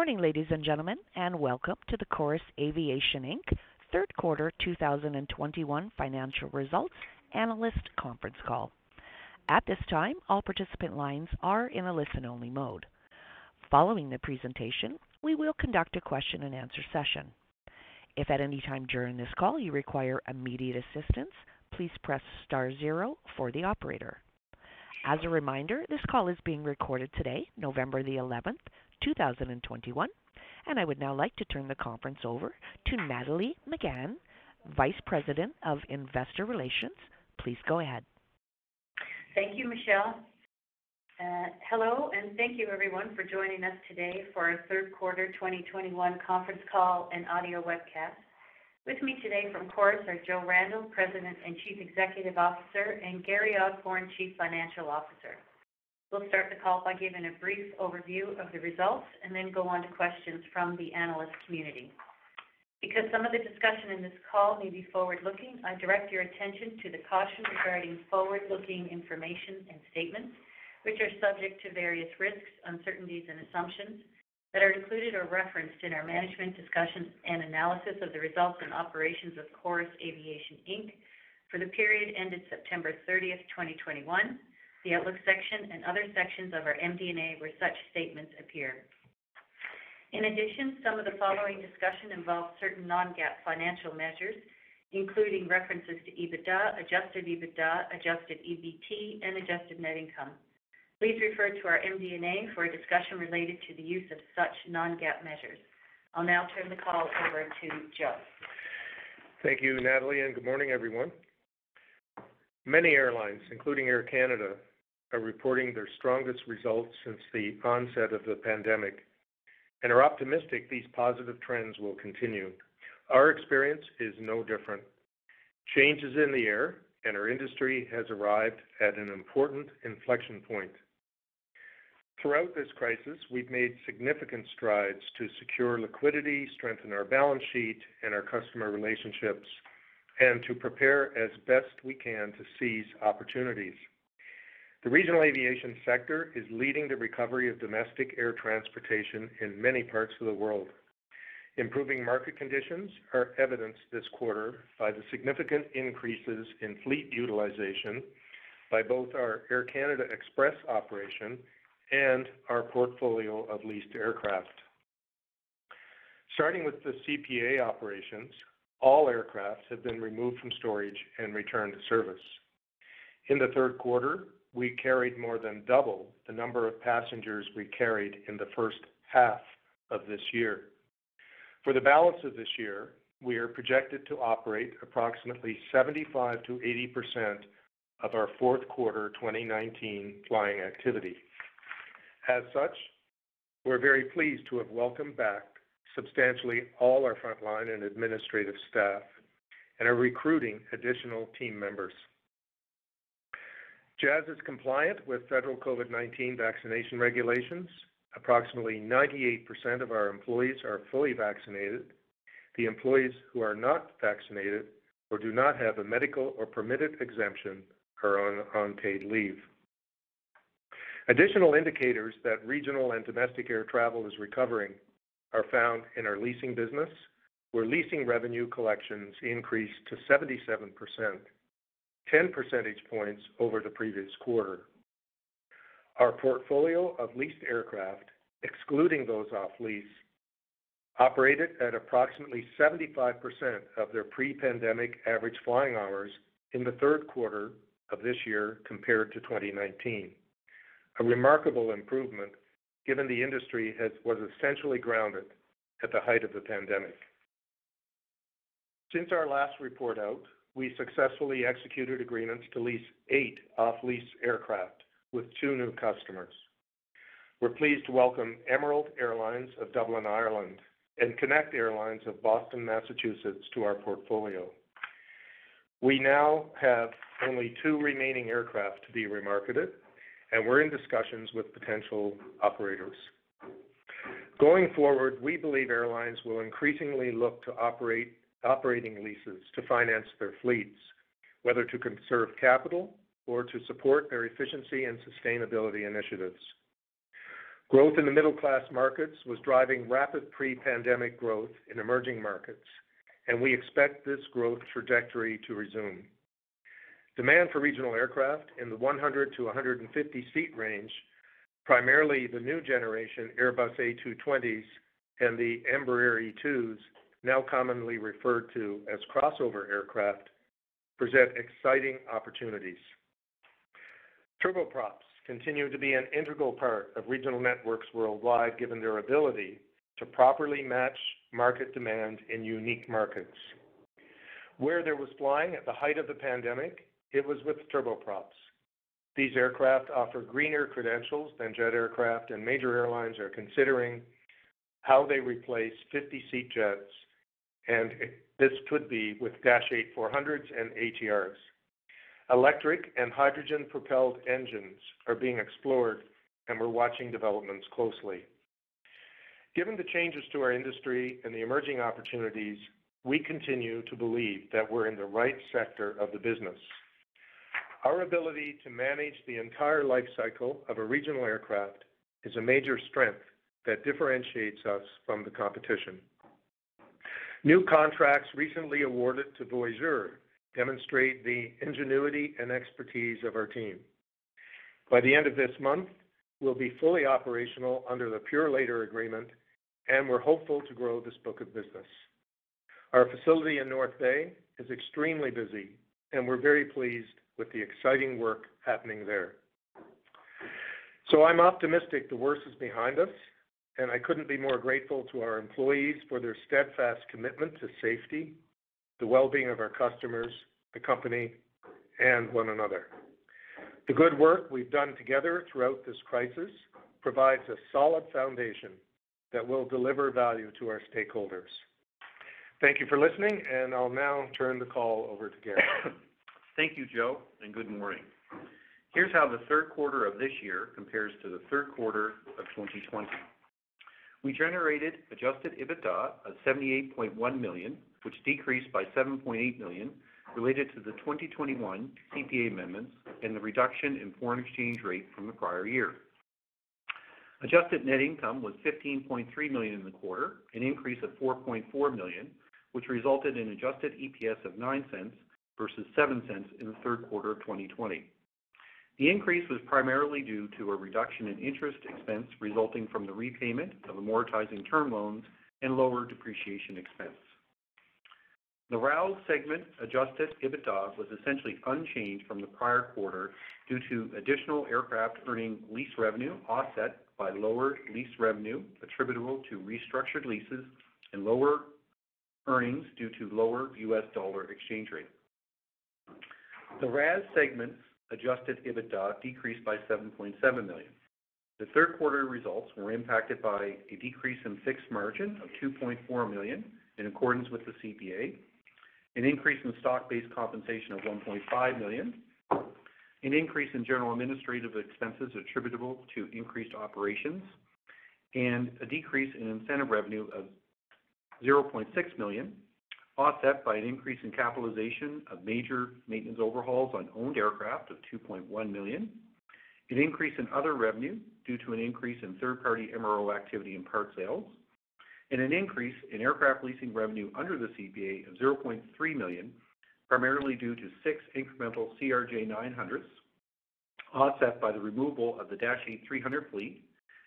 Good morning, ladies and gentlemen, and welcome to the Chorus Aviation Inc. third quarter 2021 financial results analyst conference call. At this time, all participant lines are in a listen-only mode. Following the presentation, we will conduct a question-and-answer session. If at any time during this call you require immediate assistance, please press star zero for the operator. As a reminder, this call is being recorded today, November 11, 2021. I would now like to turn the conference over to Nathalie Megann, Vice President of Investor Relations. Please go ahead. Thank you, Michelle. Uh, hello, and thank you everyone for joining us today for our third quarter 2021 conference call and audio webcast. With me today from Chorus are Joe Randell, President and Chief Executive Officer, and Gary Osborne, Chief Financial Officer. We'll start the call by giving a brief overview of the results and then go on to questions from the analyst community. Because some of the discussion in this call may be forward-looking, I direct your attention to the caution regarding forward-looking information and statements, which are subject to various risks, uncertainties, and assumptions that are included or referenced in our management discussion and analysis of the results and operations of Chorus Aviation Inc. for the period ended September 30, 2021, the outlook section, and other sections of our MD&A where such statements appear. In addition, some of the following discussion involves certain non-GAAP financial measures, including references to EBITDA, adjusted EBITDA, adjusted EBT, and adjusted net income. Please refer to our MD&A for a discussion related to the use of such non-GAAP measures. I'll now turn the call over to Joe. Thank you, Nathalie, and good morning, everyone. Many airlines, including Air Canada, are reporting their strongest results since the onset of the pandemic and are optimistic these positive trends will continue. Our experience is no different. Change is in the air, and our industry has arrived at an important inflection point. Throughout this crisis, we've made significant strides to secure liquidity, strengthen our balance sheet and our customer relationships, and to prepare as best we can to seize opportunities. The regional aviation sector is leading the recovery of domestic air transportation in many parts of the world. Improving market conditions are evidenced this quarter by the significant increases in fleet utilization by both our Air Canada Express operation and our portfolio of leased aircraft. Starting with the CPA operations, all aircraft have been removed from storage and returned to service. In the third quarter, we carried more than double the number of passengers we carried in the first half of this year. For the balance of this year, we are projected to operate approximately 75 to 80 percent of our fourth quarter 2019 flying activity. As such, we're very pleased to have welcomed back substantially all our frontline and administrative staff and are recruiting additional team members. Jazz is compliant with federal COVID-19 vaccination regulations. Approximately 98% of our employees are fully vaccinated. The employees who are not vaccinated or do not have a medical or permitted exemption are on paid leave. Additional indicators that regional and domestic air travel is recovering are found in our leasing business, where leasing revenue collections increased to 77%, 10 percentage points over the previous quarter. Our portfolio of leased aircraft, excluding those off lease, operated at approximately 75% of their pre-pandemic average flying hours in the third quarter of this year compared to 2019. A remarkable improvement given the industry was essentially grounded at the height of the pandemic. Since our last report out, we successfully executed agreements to lease eight off-lease aircraft with two new customers. We're pleased to welcome Emerald Airlines of Dublin, Ireland, and Connect Airlines of Boston, Massachusetts, to our portfolio. We now have only two remaining aircraft to be remarketed, and we're in discussions with potential operators. Going forward, we believe airlines will increasingly look to operating leases to finance their fleets, whether to conserve capital or to support their efficiency and sustainability initiatives. Growth in the middle-class markets was driving rapid pre-pandemic growth in emerging markets, and we expect this growth trajectory to resume. Demand for regional aircraft in the 100 to 150 seat range, primarily the new generation Airbus A220s and the Embraer E2s, now commonly referred to as crossover aircraft, present exciting opportunities. Turboprops continue to be an integral part of regional networks worldwide, given their ability to properly match market demand in unique markets. Where there was flying at the height of the pandemic, it was with turboprops. These aircraft offer greener credentials than jet aircraft, and major airlines are considering how they replace 50-seat jets, and this could be with Dash 8-400s and ATRs. Electric and hydrogen-propelled engines are being explored, and we're watching developments closely. Given the changes to our industry and the emerging opportunities, we continue to believe that we're in the right sector of the business. Our ability to manage the entire life cycle of a regional aircraft is a major strength that differentiates us from the competition. New contracts recently awarded to Voyageur demonstrate the ingenuity and expertise of our team. By the end of this month, we'll be fully operational under the Purolator agreement, and we're hopeful to grow this book of business. Our facility in North Bay is extremely busy, and we're very pleased with the exciting work happening there. So I'm optimistic the worst is behind us, and I couldn't be more grateful to our employees for their steadfast commitment to safety, the well-being of our customers, the company, and one another. The good work we've done together throughout this crisis provides a solid foundation that will deliver value to our stakeholders. Thank you for listening, and I'll now turn the call over to Gary. Thank you, Joe, and good morning. Here's how the third quarter of this year compares to the third quarter of 2020. We generated adjusted EBITDA of 78.1 million, which decreased by 7.8 million related to the 2021 CPA amendments and the reduction in foreign exchange rate from the prior year. Adjusted net income was 15.3 million in the quarter, an increase of 4.4 million, which resulted in adjusted EPS of 0.09 versus 0.07 in the third quarter of 2020. The increase was primarily due to a reduction in interest expense resulting from the repayment of amortizing term loans and lower depreciation expense. The RAL segment adjusted EBITDA was essentially unchanged from the prior quarter due to additional aircraft earning lease revenue offset by lower lease revenue attributable to restructured leases and lower earnings due to lower US dollar exchange rate. The RAS segment's adjusted EBITDA decreased by 7.7 million. The third quarter results were impacted by a decrease in fixed margin of 2.4 million in accordance with the CPA, an increase in stock-based compensation of 1.5 million, an increase in general administrative expenses attributable to increased operations, and a decrease in incentive revenue of 0.6 million, offset by an increase in capitalization of major maintenance overhauls on owned aircraft of 2.1 million, an increase in other revenue due to an increase in third-party MRO activity and part sales, and an increase in aircraft leasing revenue under the CPA of 0.3 million, primarily due to six incremental CRJ900s, offset by the removal of the Dash 8-300 fleet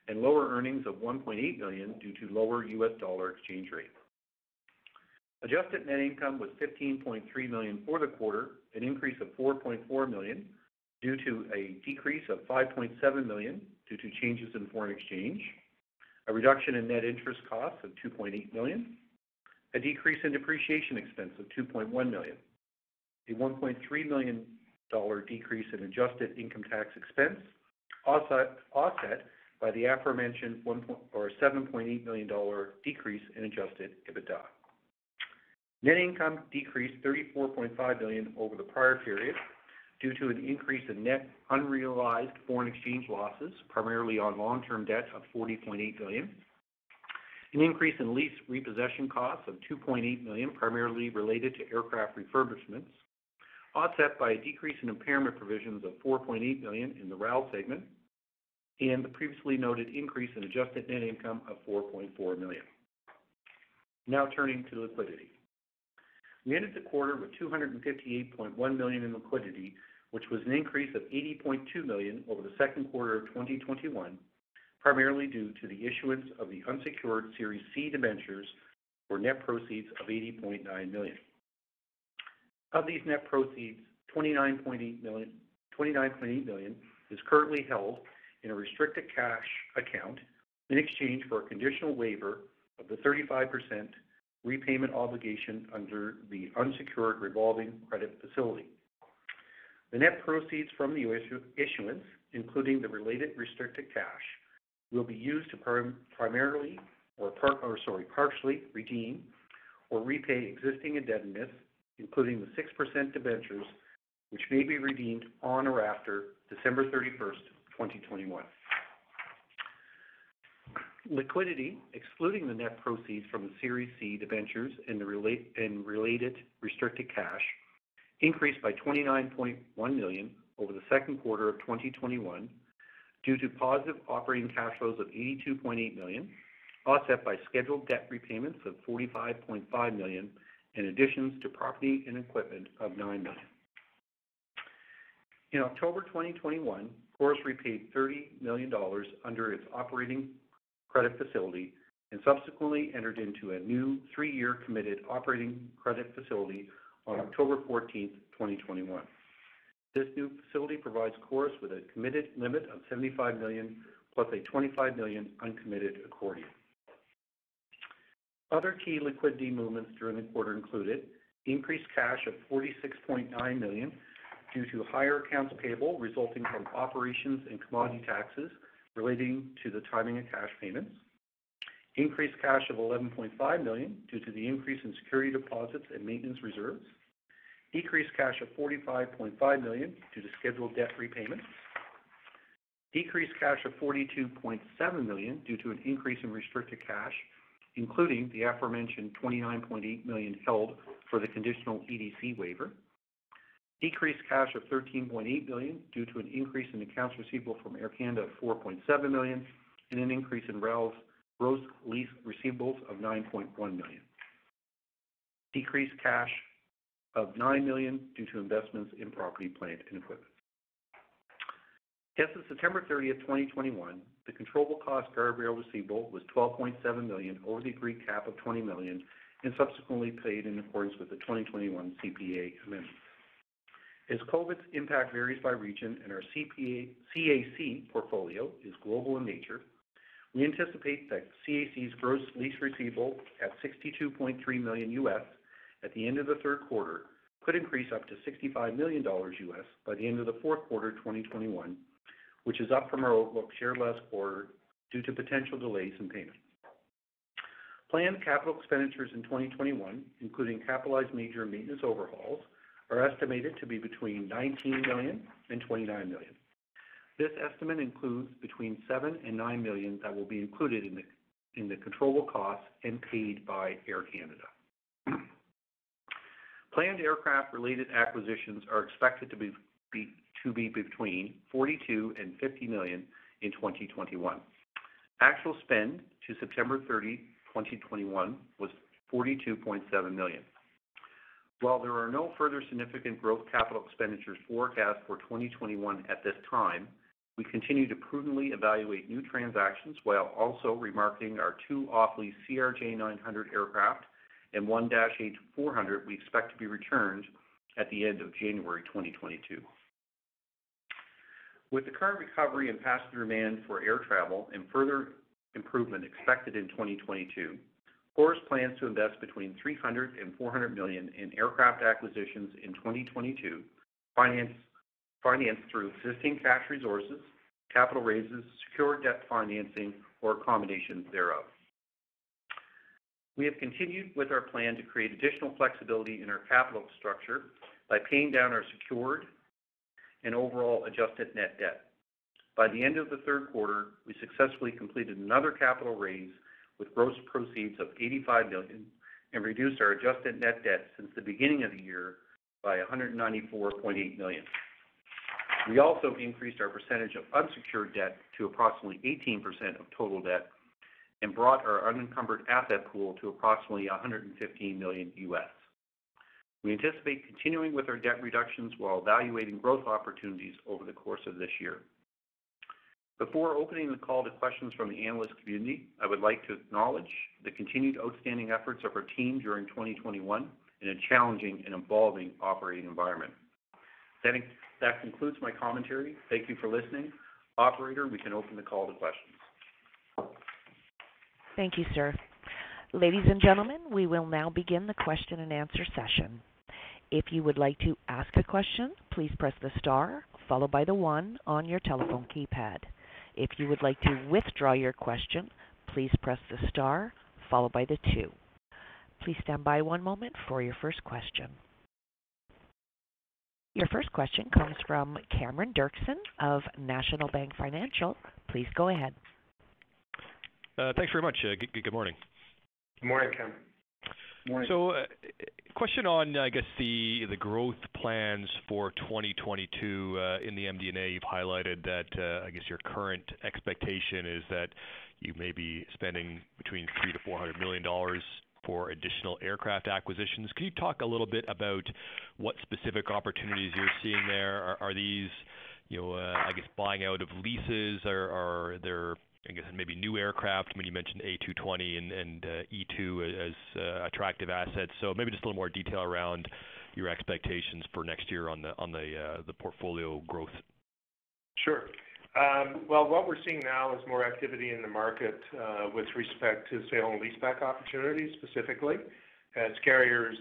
and lower earnings of 1.8 million due to lower US dollar exchange rate. Adjusted net income was 15.3 million for the quarter, an increase of 4.4 million due to a decrease of 5.7 million due to changes in foreign exchange, a reduction in net interest costs of 2.8 million, a decrease in depreciation expense of 2.1 million, a 1.3 million dollar decrease in adjusted income tax expense, offset by the aforementioned one point, or 7.8 million dollar decrease in adjusted EBITDA. Net income decreased 34.5 million over the prior period due to an increase in net unrealized foreign exchange losses, primarily on long-term debt of 40.8 million, an increase in lease repossession costs of 2.8 million, primarily related to aircraft refurbishments, offset by a decrease in impairment provisions of 4.8 million in the RAL segment, and the previously noted increase in adjusted net income of 4.4 million. Now turning to liquidity. We ended the quarter with 258.1 million in liquidity, which was an increase of 80.2 million over the second quarter of 2021, primarily due to the issuance of the unsecured Series C debentures for net proceeds of 80.9 million. Of these net proceeds, 29.8 million is currently held in a restricted cash account in exchange for a conditional waiver of the 35% repayment obligation under the unsecured revolving credit facility. The net proceeds from the issuance, including the related restricted cash, will be used to primarily or partially redeem or repay existing indebtedness, including the 6% debentures, which may be redeemed on or after December 31st, 2021. Liquidity, excluding the net proceeds from the Series C debentures and related restricted cash, increased by 29.1 million over the second quarter of 2021 due to positive operating cash flows of 82.8 million, offset by scheduled debt repayments of 45.5 million and additions to property and equipment of 9 million. In October 2021, Chorus repaid 30 million dollars under its operating credit facility and subsequently entered into a new three-year committed operating credit facility on October 14th, 2021. This new facility provides Chorus with a committed limit of 75 million plus a 25 million uncommitted accordion. Other key liquidity movements during the quarter included increased cash of 46.9 million due to higher accounts payable resulting from operations and commodity taxes relating to the timing of cash payments. Increased cash of 11.5 million due to the increase in security deposits and maintenance reserves. Decreased cash of 45.5 million due to scheduled debt repayments. Decreased cash of 42.7 million due to an increase in restricted cash, including the aforementioned 29.8 million held for the conditional EDC waiver. Decreased cash of 13.8 million due to an increase in accounts receivable from Air Canada of 4.7 million, and an increase in RAL's gross lease receivables of 9.1 million. Decreased cash of 9 million due to investments in property, plant, and equipment. As of September 30th, 2021, the controllable cost guardrail receivable was 12.7 million over the agreed cap of 20 million and subsequently paid in accordance with the 2021 CPA amendments. As COVID's impact varies by region and our CAC portfolio is global in nature, we anticipate that CAC's gross lease receivable at $62.3 million at the end of the third quarter could increase up to $65 million US by the end of the fourth quarter 2021, which is up from our outlook shared last quarter due to potential delays in payment. Planned capital expenditures in 2021, including capitalized major maintenance overhauls, are estimated to be between 19 million and 29 million. This estimate includes between 7 million and 9 million that will be included in the in the controllable costs and paid by Air Canada. Planned aircraft-related acquisitions are expected to be between 42 million and 50 million in 2021. Actual spend to September 30, 2021 was 42.7 million. While there are no further significant growth capital expenditures forecast for 2021 at this time, we continue to prudently evaluate new transactions while also remarketing our two off-lease CRJ900 aircraft and one Dash 8-400 we expect to be returned at the end of January 2022. With the current recovery in passenger demand for air travel and further improvement expected in 2022, Chorus plans to invest between 300 million and 400 million in aircraft acquisitions in 2022, financed through existing cash resources, capital raises, secured debt financing, or a combination thereof. We have continued with our plan to create additional flexibility in our capital structure by paying down our secured and overall adjusted net debt. By the end of the third quarter, we successfully completed another capital raise with gross proceeds of 85 million and reduced our adjusted net debt since the beginning of the year by 194.8 million. We also increased our percentage of unsecured debt to approximately 18% of total debt and brought our unencumbered asset pool to approximately 115 million. US. We anticipate continuing with our debt reductions while evaluating growth opportunities over the course of this year. Before opening the call to questions from the analyst community, I would like to acknowledge the continued outstanding efforts of our team during 2021 in a challenging and evolving operating environment. That concludes my commentary. Thank you for listening. Operator, we can open the call to questions. Thank you, sir. Ladies and gentlemen, we will now begin the question-and-answer session. If you would like to ask a question, please press the star followed by the one on your telephone keypad. If you would like to withdraw your question, please press the star followed by the two. Please stand by one moment for your first question. Your first question comes from Cameron Doerksen of National Bank Financial. Please go ahead. Uh, thanks very much. Uh, good morning. Good morning, Cam. Morning. Uh, question on, I guess, the growth plans for 2022. Uh, in the MD&A, you've highlighted that, uh, I guess your current expectation is that you may be spending between 300 million-400 million dollars for additional aircraft acquisitions. Can you talk a little bit about what specific opportunities you're seeing there? Are these, you know, I guess, buying out of leases or are there, I guess, maybe new aircraft? I mean, you mentioned A220 and uh, E2 as uh, attractive assets. So maybe just a little more detail around your expectations for next year on the uh, portfolio growth. Sure. Um, well, what we're seeing now is more activity in the market with respect to sale and leaseback opportunities specifically. As carriers,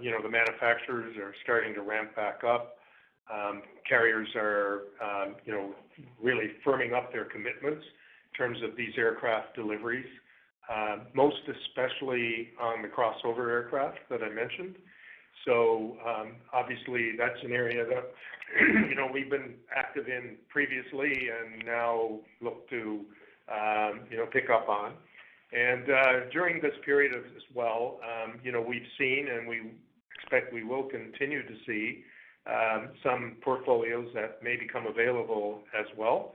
you know, the manufacturers are starting to ramp back up. Um, carriers are, um, you know, really firming up their commitments terms of these aircraft deliveries, uh, most especially on the crossover aircraft that I mentioned. So um, obviously, that's an area that, you know, we've been active in previously and now look to, um, you know, pick up on. And uh, during this period as well, um, you know, we've seen and we expect we will continue to see some portfolios that may become available as well.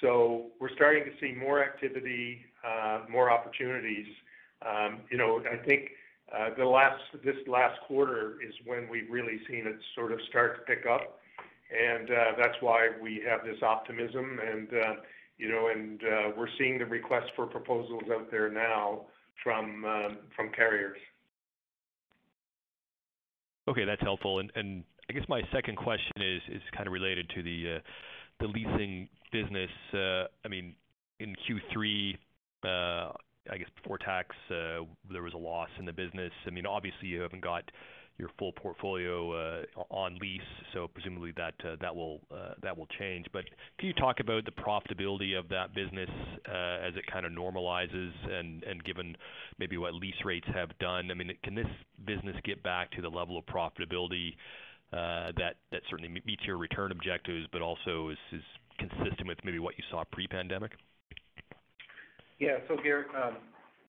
So we're starting to see more activity, uh, more opportunities. Um, you know, I think uh, this last quarter is when we've really seen it sort of start to pick up. And uh, that's why we have this optimism and, you know, and we're seeing the request for proposals out there now um, from carriers. Okay, that's helpful. And and I guess my second question is kind of related to the leasing business. Uh, I mean, in Q3, uh, I guess before tax, uh, there was a loss in the business. I mean, obviously you haven't got your full portfolio on lease, so presumably that will change. But can you talk about the profitability of that business as it kind of normalizes and given maybe what lease rates have done? I mean, can this business get back to the level of profitability Uh, that certainly meets your return objectives, but also is consistent with maybe what you saw pre-pandemic? Yeah. So Gary, um,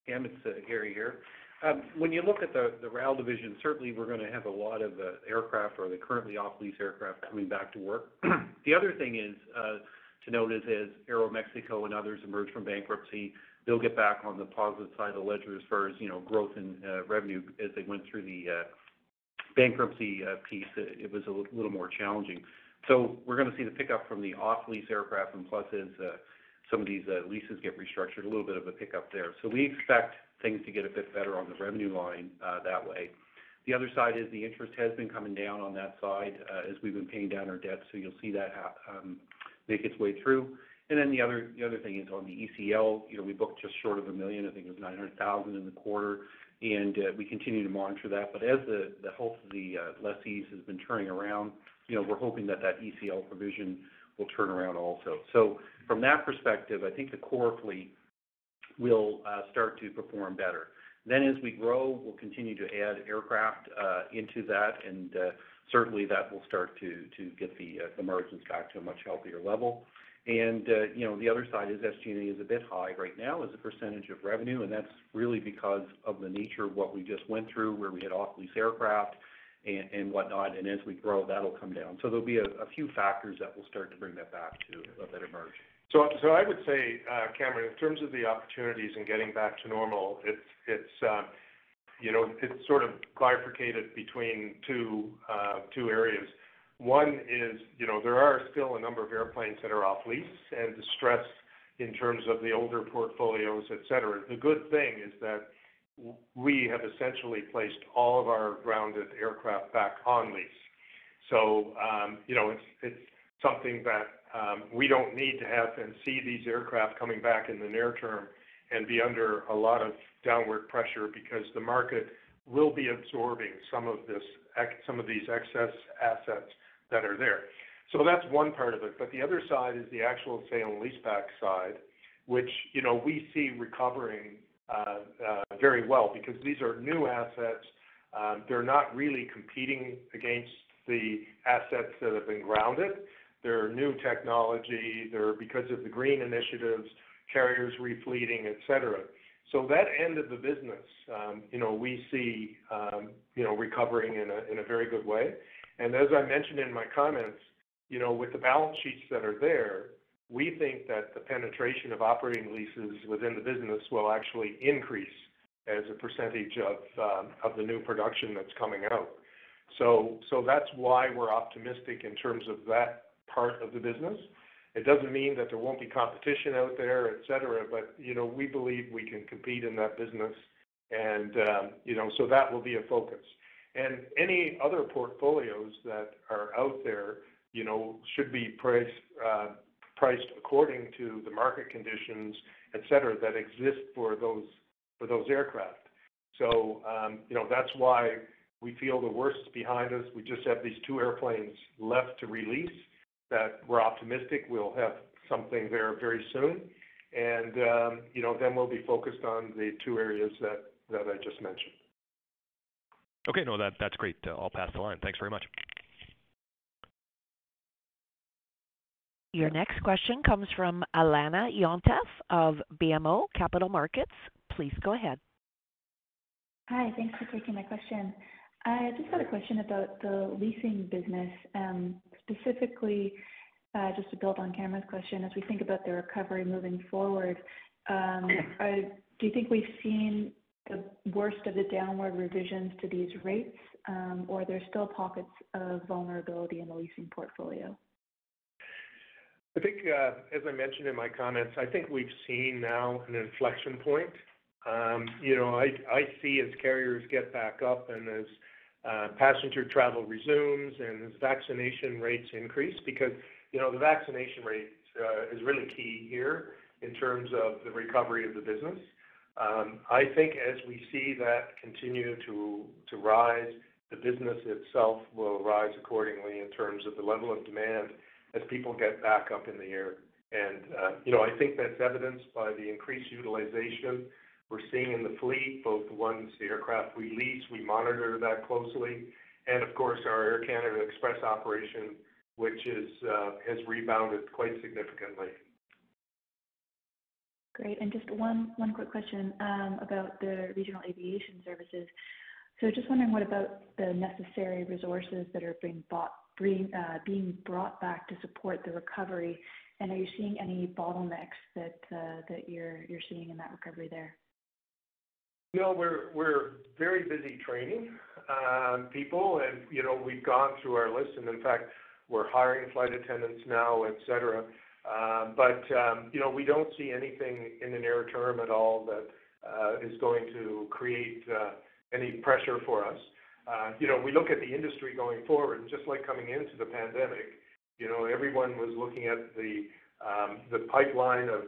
Cam, it's uh, Gary here. Um, when you look at the RAL division, certainly we're gonna have a lot of uh, aircraft or the currently off-lease aircraft coming back to work. The other thing is to note is as Aeroméxico and others emerge from bankruptcy, they'll get back on the positive side of the ledger as far as, you know, growth in revenue as they went through the bankruptcy uh, piece. It was a little more challenging. So we're gonna see the pickup from the off-lease aircraft and plus as uh, some of these uh, leases get restructured, a little bit of a pickup there. So we expect things to get a bit better on the revenue line that way. The other side is the interest has been coming down on that side, as we've been paying down our debt, so you'll see that um, make its way through. And then the other, the other thing is on the ECL, you know, we booked just short of 1 million. I think it was 900,000 in the quarter. And uh, we continue to monitor that. But as the health of the uh, lessees has been turning around, you know, we're hoping that that ECL provision will turn around also. So from that perspective, I think the core fleet will uh, start to perform better. Then as we grow, we'll continue to add aircraft into that, and certainly that will start to get the margins back to a much healthier level. And uh, you know, the other side is SG&A is a bit high right now as a percentage of revenue, and that's really because of the nature of what we just went through, where we had off-lease aircraft and whatnot. And as we grow, that'll come down. So there'll be a few factors that will start to bring that back to a better margin. So so I would say, uh, Cameron, in terms of the opportunities in getting back to normal, it's it's um, you know, it's sort of bifurcated between two uh, two areas. One is, you know, there are still a number of airplanes that are off lease and distressed in terms of the older portfolios, et cetera. The good thing is that we have essentially placed all of our grounded aircraft back on lease. So, um, you know, it's something that um, we don't need to have and see these aircraft coming back in the near term and be under a lot of downward pressure because the market will be absorbing some of these excess assets that are there. So that's one part of it. But the other side is the actual sale and leaseback side, which, you know, we see recovering uh, uh, very well because these are new assets. Um, they're not really competing against the assets that have been grounded. They're new technology. They're because of the green initiatives, carriers refleeting, et cetera. So that end of the business, um, you know, we see, um, you know, recovering in a, in a very good way. And as I mentioned in my comments, you know, with the balance sheets that are there, we think that the penetration of operating leases within the business will actually increase as a percentage of um, of the new production that's coming out. So so that's why we're optimistic in terms of that part of the business. It doesn't mean that there won't be competition out there, et cetera, but, you know, we believe we can compete in that business, and, um, you know, so that will be a focus. And any other portfolios that are out there, you know, should be priced uh, priced according to the market conditions, et cetera, that exist for those for those aircraft. So, you know, that's why we feel the worst is behind us. We just have these two airplanes left to release that we're optimistic we'll have something there very soon. And, you know, then we'll be focused on the two areas that that I just mentioned. Okay. No, that's great. Uh, I'll pass the line. Thanks very much. Your next question comes from Alana Yontef of BMO Capital Markets. Please go ahead. Hi, thanks for taking my question. I just had a question about the leasing business, um, specifically, uh, just to build on Cameron's question, as we think about the recovery moving forward, um, do you think we've seen the worst of the downward revisions to these rates, um, or are there still pockets of vulnerability in the leasing portfolio? I think, uh, as I mentioned in my comments, I think we've seen now an inflection point. Um, you know, I see as carriers get back up and as uh, passenger travel resumes and as vaccination rates increase, because, you know, the vaccination rate uh, is really key here in terms of the recovery of the business. I think as we see that continue to to rise, the business itself will rise accordingly in terms of the level of demand as people get back up in the air. And, you know, I think that's evidenced by the increased utilization we're seeing in the fleet, both the ones, the aircraft we lease, we monitor that closely, and of course, our Air Canada Express operation, which is uh has rebounded quite significantly. Great. And just one quick question um, about the regional aviation services. So just wondering, what about the necessary resources that are being uh, brought back to support the recovery? And are you seeing any bottlenecks that uh, you're seeing in that recovery there? No, we're very busy training um, people, and, you know, we've gone through our list, and in fact, we're hiring flight attendants now, et cetera. Um, but, um, you know, we don't see anything in the near term at all that uh, is going to create uh, any pressure for us. Uh, you know, we look at the industry going forward, just like coming into the pandemic, you know, everyone was looking at the um, pipeline of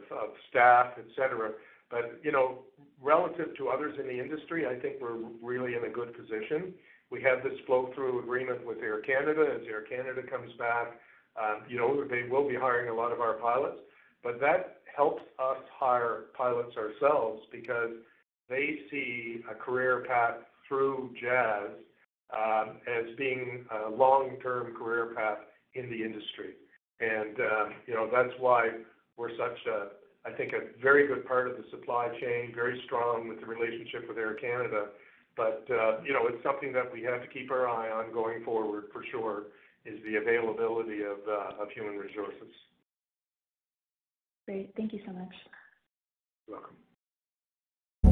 staff, et cetera. But, you know, relative to others in the industry, I think we're really in a good position. We have this flow-through agreement with Air Canada. As Air Canada comes back, You know, they will be hiring a lot of our pilots, but that helps us hire pilots ourselves because they see a career path through Jazz as being a long-term career path in the industry. And um, you know, that's why we're such a, I think, a very good part of the supply chain, very strong with the relationship with Air Canada. But uh, you know, it's something that we have to keep our eye on going forward for sure, is the availability uh, of human resources. Great. Thank you so much. You're welcome.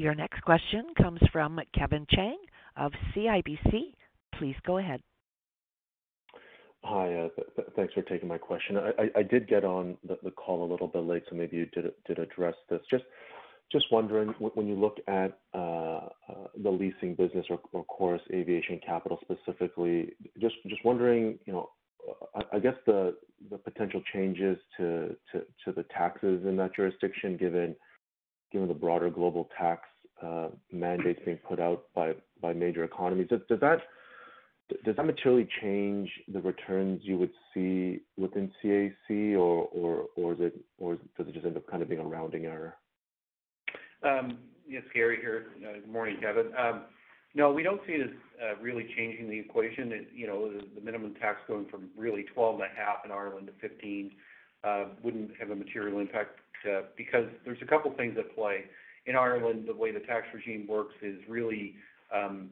Your next question comes from Kevin Chiang of CIBC. Please go ahead. Hi, uh, thanks for taking my question. I did get on the call a little bit late, so maybe you did address this. Just wondering, when you look at uh, uh, the leasing business or Chorus Aviation Capital specifically, just wondering, you know, I guess the potential changes to the taxes in that jurisdiction, given given the broader global tax mandates being put out by by major economies. Does that does that materially change the returns you would see within CAC or or or is it or does it just end up kind of being a rounding error? Um, yes, Gary here. Uh, good morning, Kevin. Um, no, we don't see it as uh, really changing the equation. You know, the minimum tax going from really 12.5 in Ireland to 15% uh, wouldn't have a material impact because there's a couple things at play. In Ireland, the way the tax regime works is really um,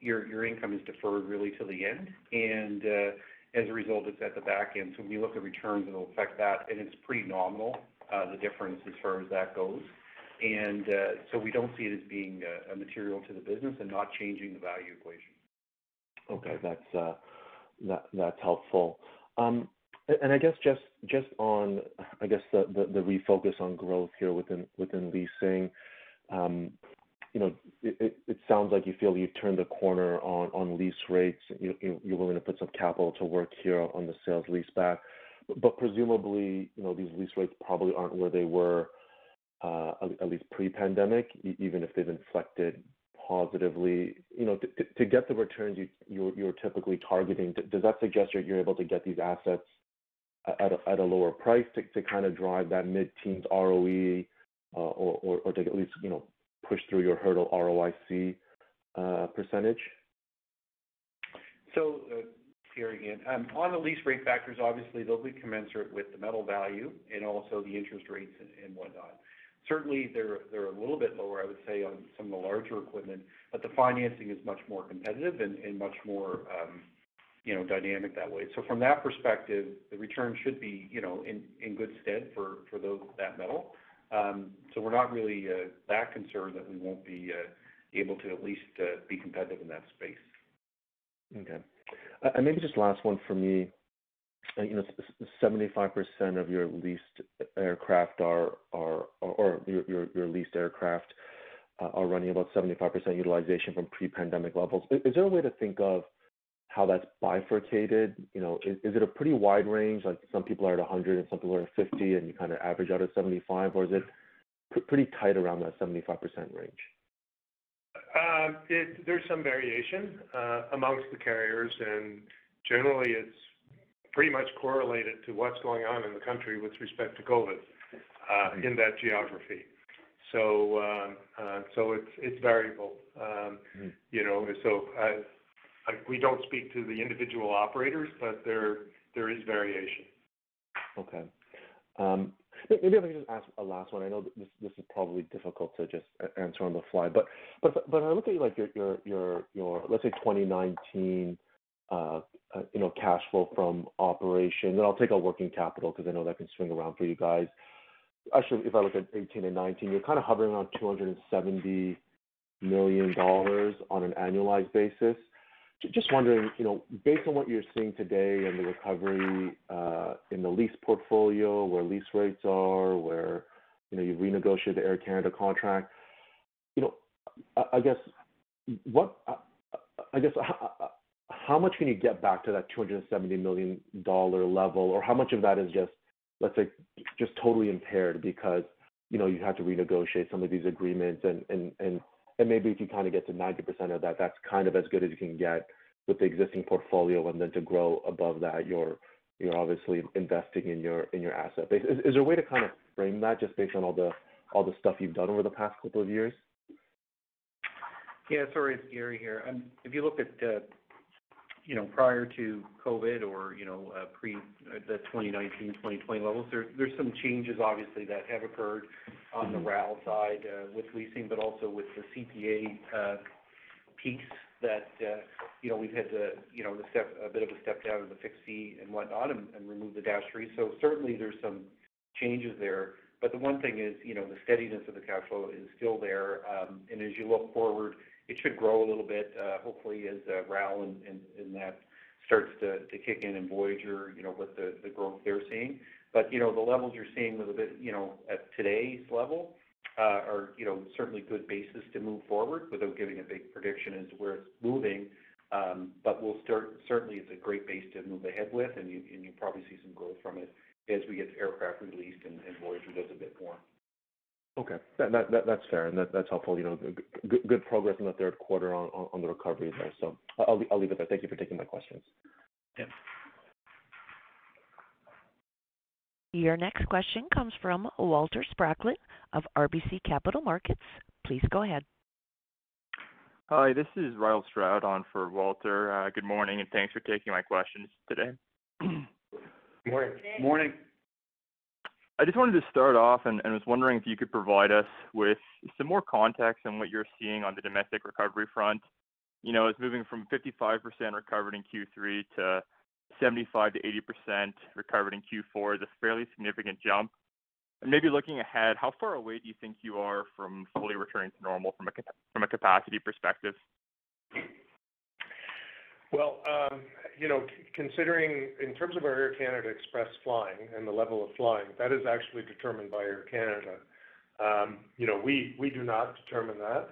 your income is deferred really till the end. And uh, as a result, it's at the back end. So when you look at returns, it'll affect that, and it's pretty nominal, uh, the difference as far as that goes. And uh, so we don't see it as being uh, a material to the business and not changing the value equation. Okay. That's uh, helpful. Um, I guess just on I guess, the refocus on growth here within leasing, um, you know, it sounds like you feel you've turned the corner on lease rates. You're willing to put some capital to work here on the sale-leaseback. But presumably, you know, these lease rates probably aren't where they were uh, at least pre-pandemic, even if they've inflected positively. You know, to get the returns you're typically targeting, does that suggest you're able to get these assets at a lower price to kind of drive that mid-teens ROE, uh, or to at least, you know, push through your hurdle ROIC uh, percentage? So uh, here again. Um, on the lease rate factors, obviously they'll be commensurate with the metal value and also the interest rates and whatnot. Certainly, they're a little bit lower, I would say, on some of the larger equipment, but the financing is much more competitive and much more, um, you know, dynamic that way. So from that perspective, the return should be, you know, in in good stead for for those, that metal. Um, so we're not really uh, that concerned that we won't be uh, able to at least uh, be competitive in that space. Okay. And maybe just last one for me. You know, 75% of your leased aircraft are, are or your, your, your leased aircraft are running about 75% utilization from pre-pandemic levels. Is there a way to think of how that's bifurcated? You know, is is it a pretty wide range, like some people are at 100 and some people are at 50, and you kind of average out at 75? Or is it pretty tight around that 75% range? Um, there's some variation uh, amongst the carriers, and generally it's pretty much correlated to what's going on in the country with respect to COVID uh, in that geography. So, um, uh, so it's it's variable. Um, mm-hmm. You know, we don't speak to the individual operators, but there is variation. Okay. Um, maybe if I could just ask a last one. I know this is probably difficult to just answer on the fly. But when I look at like your, let's say 2019, uh, uh, you know, cash flow from operations, and I'll take out working capital because I know that can swing around for you guys. Actually, if I look at 2018 and 2019, you're kind of hovering around 270 million dollars on an annualized basis. Just wondering, you know, based on what you're seeing today and the recovery in the lease portfolio, where lease rates are, where, you know, you've renegotiated the Air Canada contract, you know, I guess what uh uh I guess how much can you get back to that 270 million dollar level? Or how much of that is just, let's say, just totally impaired because, you know, you had to renegotiate some of these agreements and maybe if you kind of get to 90% of that, that's kind of as good as you can get with the existing portfolio, and then to grow above that, you're you're obviously investing in your in your asset base. Is there a way to kind of frame that just based on all the all the stuff you've done over the past couple of years? Yeah. Sorry, it's Gary here. Um, if you look at, uh, you know, prior to COVID or, you know, uh, pre uh, the 2019, 2020 levels, there's some changes obviously that have occurred on the mm-hmm. RAL side, uh, with leasing, but also with the CPA piece that, you know, we've had to, you know, a bit of a step down in the fixed fee and whatnot and and remove the Dash 3. Certainly there's some changes there. But the one thing is, you know, the steadiness of the cash flow is still there. Um, and as you look forward, it should grow a little bit, hopefully as RAL and that starts to kick in and Voyageur, you know, with the growth they're seeing. But you know, the levels you're seeing with a bit, you know, at today's level, are, you know, certainly good basis to move forward without giving a big prediction as to where it's moving. Um, but we'll start certainly it's a great base to move ahead with, and you'll probably see some growth from it as we get aircraft released and Voyageur does a bit more. Okay. That's fair, and that's helpful. You know, good progress in the third quarter on the recovery there. So I'll leave it there. Thank you for taking my questions. Yeah. Your next question comes from Walter Spracklin of RBC Capital Markets. Please go ahead. Hi, this is Ryall Stroud on for Walter. Uh, good morning, and thanks for taking my questions today. Morning. Morning. I just wanted to start off and was wondering if you could provide us with some more context on what you're seeing on the domestic recovery front. You know, it's moving from 55% recovered in Q3 to 75%-80% recovered in Q4 is a fairly significant jump. And maybe looking ahead, how far away do you think you are from fully returning to normal from a capacity perspective? Well, um, you know, considering in terms of our Air Canada Express flying and the level of flying, that is actually determined by Air Canada. Um, you know, we do not determine that.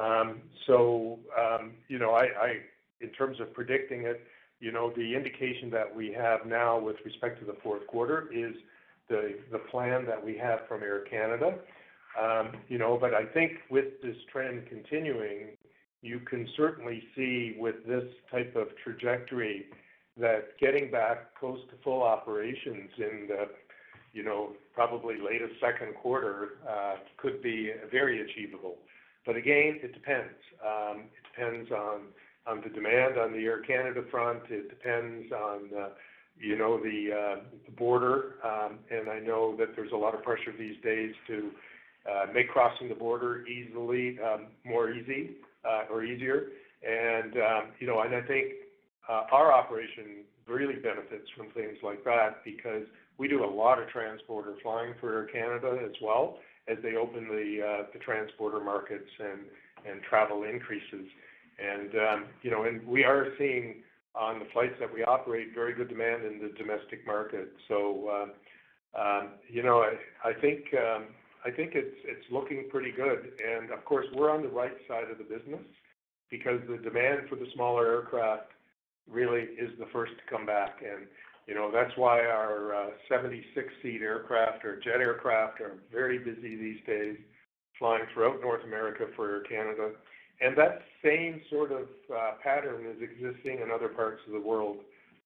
Um, so, um, you know, I in terms of predicting it, you know, the indication that we have now with respect to the fourth quarter is the plan that we have from Air Canada. You know, but I think with this trend continuing, you can certainly see with this type of trajectory that getting back close to full operations in the, you know, probably latest second quarter, uh, could be very achievable. But again, it depends. Um, it depends on the demand on the Air Canada front. It depends on, you know, uh, the border. Um, and I know that there's a lot of pressure these days to uh, make crossing the border easily um, more easy Uh, or easier. And, um, you know, and I think uh, our operation really benefits from things like that because we do a lot of transborder flying for Air Canada as well as they open the uh, transborder markets and travel increases. And, um, you know, and we are seeing on the flights that we operate very good demand in the domestic market. So, um, you know, I think it's it's looking pretty good. And of course, we're on the right side of the business because the demand for the smaller aircraft really is the first to come back. And you know, that's why our uh, 76-seat aircraft or jet aircraft are very busy these days flying throughout North America for Air Canada. And that same sort of uh, pattern is existing in other parts of the world.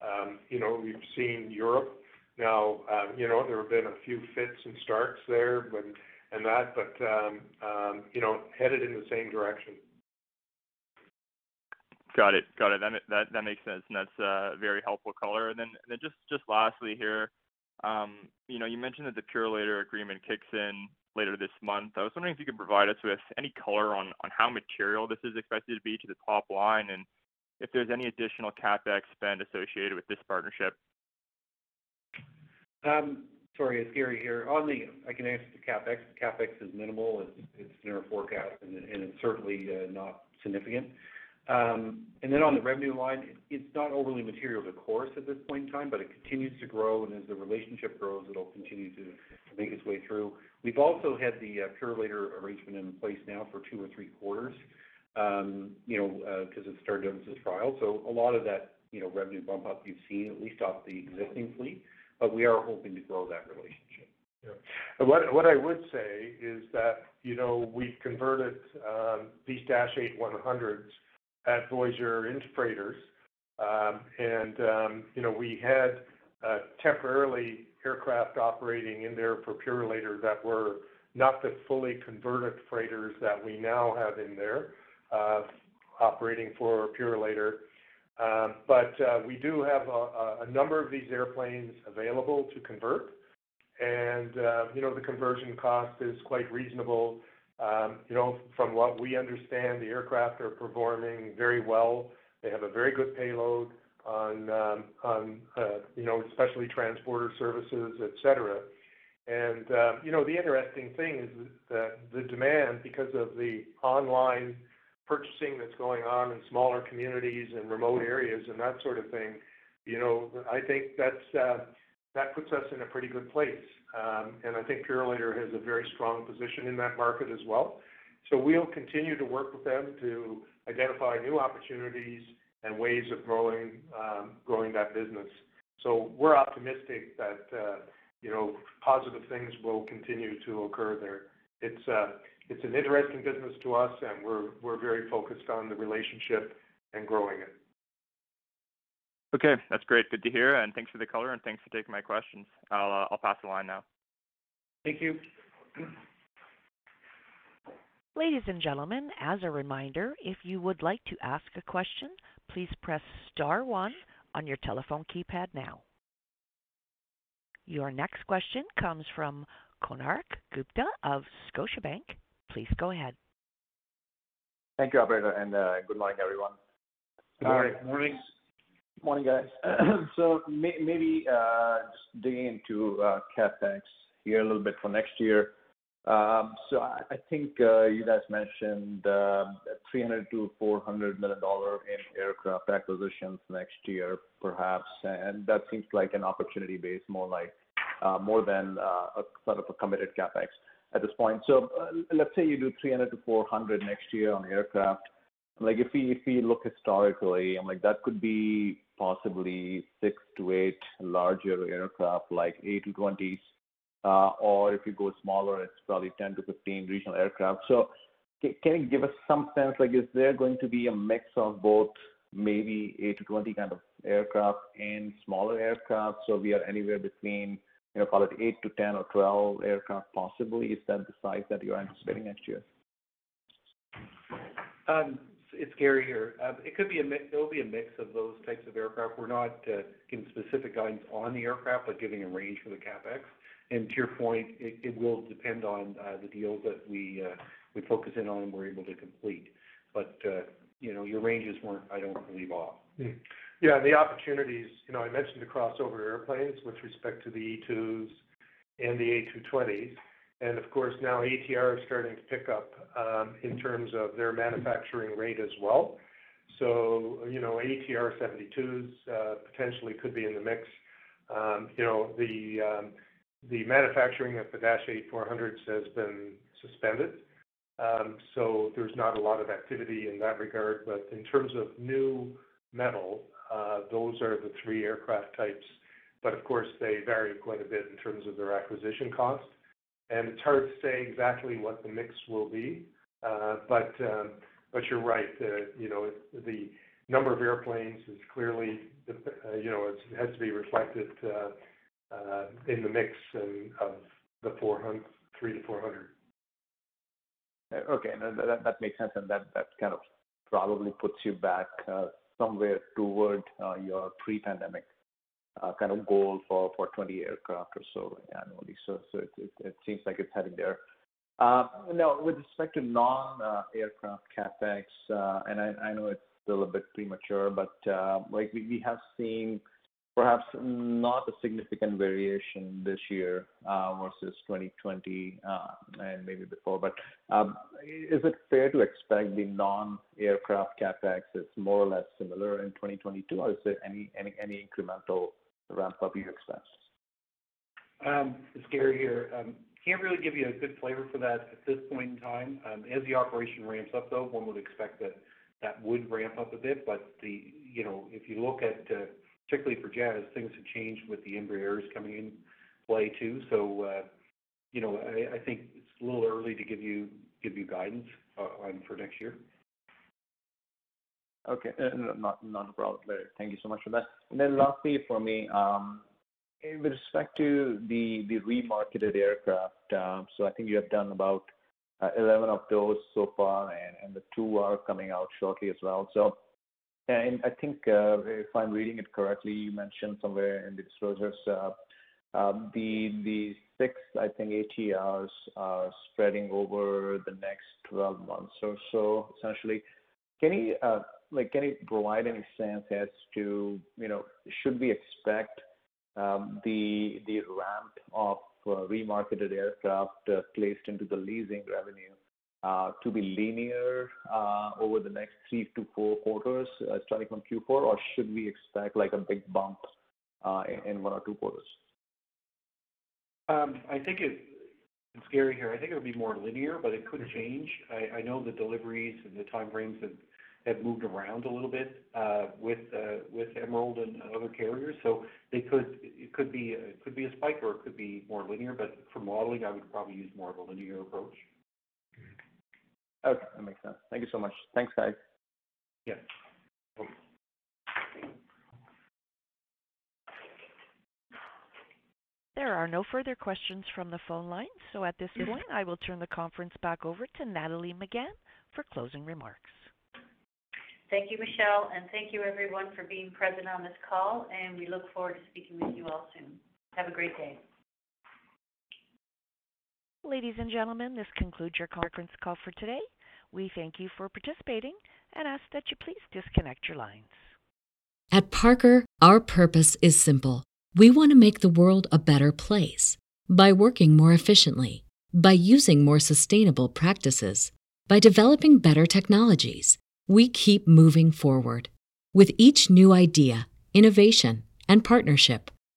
Um, you know, we've seen Europe now, uh, you know, there have been a few fits and starts there, but Um, um, you know, headed in the same direction. Got it. Got it. That that that makes sense, and that's a very helpful color. And then, and then just just lastly here, um, you know, you mentioned that the Purolator agreement kicks in later this month. I was wondering if you could provide us with any color on how material this is expected to be to the top line, and if there's any additional CapEx spend associated with this partnership. Sorry, it's Gary here. On the, I can answer the CapEx. The CapEx is minimal. It's in our forecast and it's certainly uh, not significant. Um, and then on the revenue line, it's not overly material to Chorus at this point in time, but it continues to grow, and as the relationship grows, it'll continue to make its way through. We've also had the uh, Purolator arrangement in place now for two or three quarters, um, you know, uh, because it started out as a trial. So a lot of that, you know, revenue bump up you've seen at least off the existing fleet, but we are hoping to grow that relationship. Yeah. What I would say is that, you know, we've converted um, these Dash 8-100s at Voyageur into freighters. Um, and um, you know, we had uh, temporarily aircraft operating in there for Purolator that were not the fully converted freighters that we now have in there uh, operating for Purolator. Um, but uh, we do have a number of these airplanes available to convert. And uh, you know, the conversion cost is quite reasonable. Um, you know, from what we understand, the aircraft are performing very well. They have a very good payload on, um, uh, you know, especially transporter services, et cetera. And you know, the interesting thing is that the demand, because of the online purchasing that's going on in smaller communities and remote areas and that sort of thing, you know, I think that's uh, that puts us in a pretty good place. Um, and I think Purolator has a very strong position in that market as well. So we'll continue to work with them to identify new opportunities and ways of growing um, that business. So we're optimistic that, uh, you know, positive things will continue to occur there. It's uh, an interesting business to us, and we're we're very focused on the relationship and growing it. Okay. That's great. Good to hear, and thanks for the color, and thanks for taking my questions. Uh, I'll pass the line now. Thank you. Ladies and gentlemen, as a reminder, if you would like to ask a question, please press star one on your telephone keypad now. Your next question comes from Konark Gupta of Scotiabank. Please go ahead. Thank you, operator, and uh, good morning, everyone. Good morning. Um, morning. Morning, guys. So maybe uh, just digging into uh, CapEx here a little bit for next year. Um so I think you guys mentioned 300 million-400 million dollar in aircraft acquisitions next year, perhaps. And that seems like an opportunity base, more like more than a sort of a committed CapEx at this point. So uh, let's say you do 300 million-400 million next year on aircraft. Like, if we look historically, I'm like, that could be possibly six to eight larger aircraft like A220s. Uh, or if you go smaller, it's probably 10-15 regional aircraft. So can you give us some sense, like, is there going to be a mix of both maybe A220 kind of aircraft and smaller aircraft, so we are anywhere between, you know, call it eight to 10 or 12 aircraft possibly? Is that the size that you're anticipating next year? Um, it's Gary here. Um, it could be a mix. It'll be a mix of those types of aircraft. We're not uh, giving specific guidance on the aircraft, but giving a range for the CapEx. And to your point, it will depend on uh, the deals that uh, we focus in on and we're able to complete. But you know, your ranges weren't, I don't believe, off. Hmm. Yeah, and the opportunities, you know, I mentioned the crossover airplanes with respect to the E2s and the A220s. And Of course, now ATR is starting to pick up um, in terms of their manufacturing rate as well. So, you know, ATR 72s uh, potentially could be in the mix. Um, you know, um, the manufacturing of the Dash 8-400s has been suspended. So there's not a lot of activity in that regard. But in terms of new metal, Uh, those are the three aircraft types. But of course, they vary quite a bit in terms of their acquisition cost. And it's hard to say exactly what the mix will be. Uh, um, but you're right. Uh, you know, the number of airplanes is clearly, you know, it has to be reflected in the mix of the 300-400. Okay. No, that makes sense. And that kind of probably puts you back somewhere toward uh, your pre-pandemic uh, kind of goal for 20 aircraft or so annually. So it seems like it's heading there. Uh, now with respect to non-aircraft CapEx, and I know it's still a bit premature, but like we have seen perhaps not a significant variation this year uh, versus 2020 uh, and maybe before. But um, is it fair to expect the non-aircraft CapEx is more or less similar in 2022, or is there any incremental ramp-up you expect? Um, it's Gary here. Um, can't really give you a good flavor for that at this point in time. As the operation ramps up, though, one would expect that that would ramp up a bit. You know, if you look at, uh, particularly for Jazz, things have changed with the Embraers coming in play too. So, uh, you know, I think it's a little early to give you guidance uh, on for next year. Okay. Uh, not a problem. Thank you so much for that. And then lastly for me, um, with respect to the remarketed aircraft, um, so I think you have done about 11 of those so far, and the two are coming out shortly as well. I think, if I'm reading it correctly, you mentioned somewhere in the disclosures, uh, um, the six, I think, ATRs spreading over the next 12 months or so, essentially. Can you, uh, like, can you provide any sense as to, you know, should we expect um the the ramp of uh, remarketed aircraft placed into the leasing revenue Uh, to be linear uh, over the next three to four quarters, uh, starting from Q4? Or should we expect like a big bump in one or two quarters? Um, I think it's Gary here. I think it'll be more linear, but it could mm-hmm. change. I know the deliveries and the time frames have moved around a little bit uh with uh with Emerald and other carriers. So it could be a spike or it could be more linear. But for modeling, I would probably use more of a linear approach. Okay. That makes sense. Thank you so much. Thanks, guys. Yeah. There are no further questions from the phone lines. So at this mm-hmm. point, I will turn the conference back over to Nathalie Megann for closing remarks. Thank you, Michelle, and thank you everyone for being present on this call, and we look forward to speaking with you all soon. Have a great day. Ladies and gentlemen, this concludes your conference call for today. We thank you for participating and ask that you please disconnect your lines. At Parker, our purpose is simple. We want to make the world a better place by working more efficiently, by using more sustainable practices, by developing better technologies. We keep moving forward. With each new idea, innovation, and partnership,